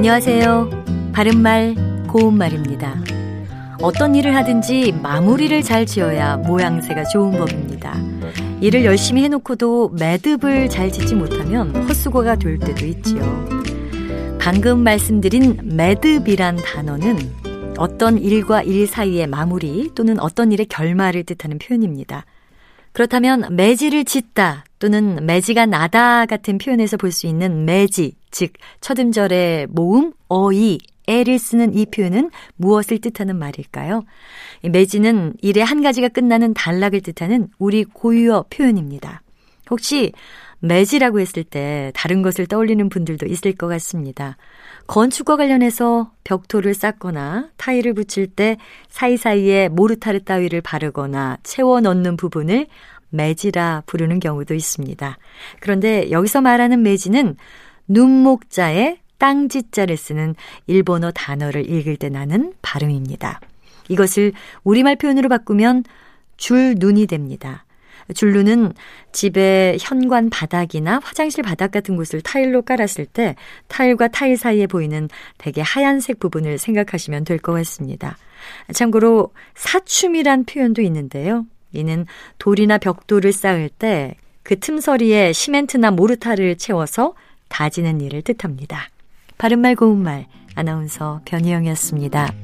안녕하세요. 바른말, 고운말입니다. 어떤 일을 하든지 마무리를 잘 지어야 모양새가 좋은 법입니다. 일을 열심히 해놓고도 매듭을 잘 짓지 못하면 헛수고가 될 때도 있지요. 방금 말씀드린 매듭이란 단어는 어떤 일과 일 사이의 마무리 또는 어떤 일의 결말을 뜻하는 표현입니다. 그렇다면 매지를 짓다 또는 매지가 나다 같은 표현에서 볼 수 있는 매지, 즉 첫음절의 모음, 어이, 에를 쓰는 이 표현은 무엇을 뜻하는 말일까요? 매지는 일의 한 가지가 끝나는 단락을 뜻하는 우리 고유어 표현입니다. 혹시 매지라고 했을 때 다른 것을 떠올리는 분들도 있을 것 같습니다. 건축과 관련해서 벽토를 쌓거나 타일을 붙일 때 사이사이에 모르타르 따위를 바르거나 채워 넣는 부분을 매지라 부르는 경우도 있습니다. 그런데 여기서 말하는 매지는 눈목자에 땅지자를 쓰는 일본어 단어를 읽을 때 나는 발음입니다. 이것을 우리말 표현으로 바꾸면 줄눈이 됩니다. 줄눈은 집의 현관 바닥이나 화장실 바닥 같은 곳을 타일로 깔았을 때 타일과 타일 사이에 보이는 대개 하얀색 부분을 생각하시면 될 것 같습니다. 참고로 사춤이란 표현도 있는데요. 이는 돌이나 벽돌을 쌓을 때 그 틈서리에 시멘트나 모르타를 채워서 다지는 일을 뜻합니다. 바른말 고운말 아나운서 변희영이었습니다.